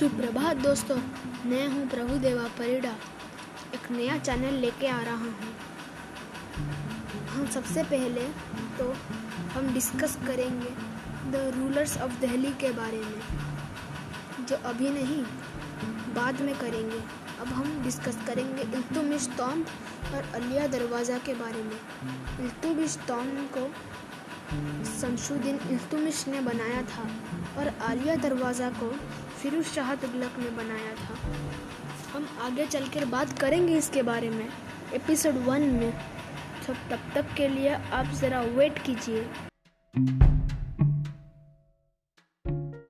सुप्रभात दोस्तों, मैं हूँ प्रभु देवा परिडा। एक नया चैनल लेके आ रहा हूँ। हम सबसे पहले तो हम डिस्कस करेंगे द रूलर्स ऑफ़ दिल्ली के बारे में, जो अभी नहीं, बाद में करेंगे। अब हम डिस्कस करेंगे इल्तुमिश तौम और अलिया दरवाज़ा के बारे में। इल्तुमिश तौम को शमशुद्दीन इल्तुमिश ने बनाया था और आलिया दरवाज़ा को फिरोज शाह तुगलक ने बनाया था। हम आगे चलकर बात करेंगे इसके बारे में, एपिसोड वन में। तो तब तक के लिए आप ज़रा वेट कीजिए।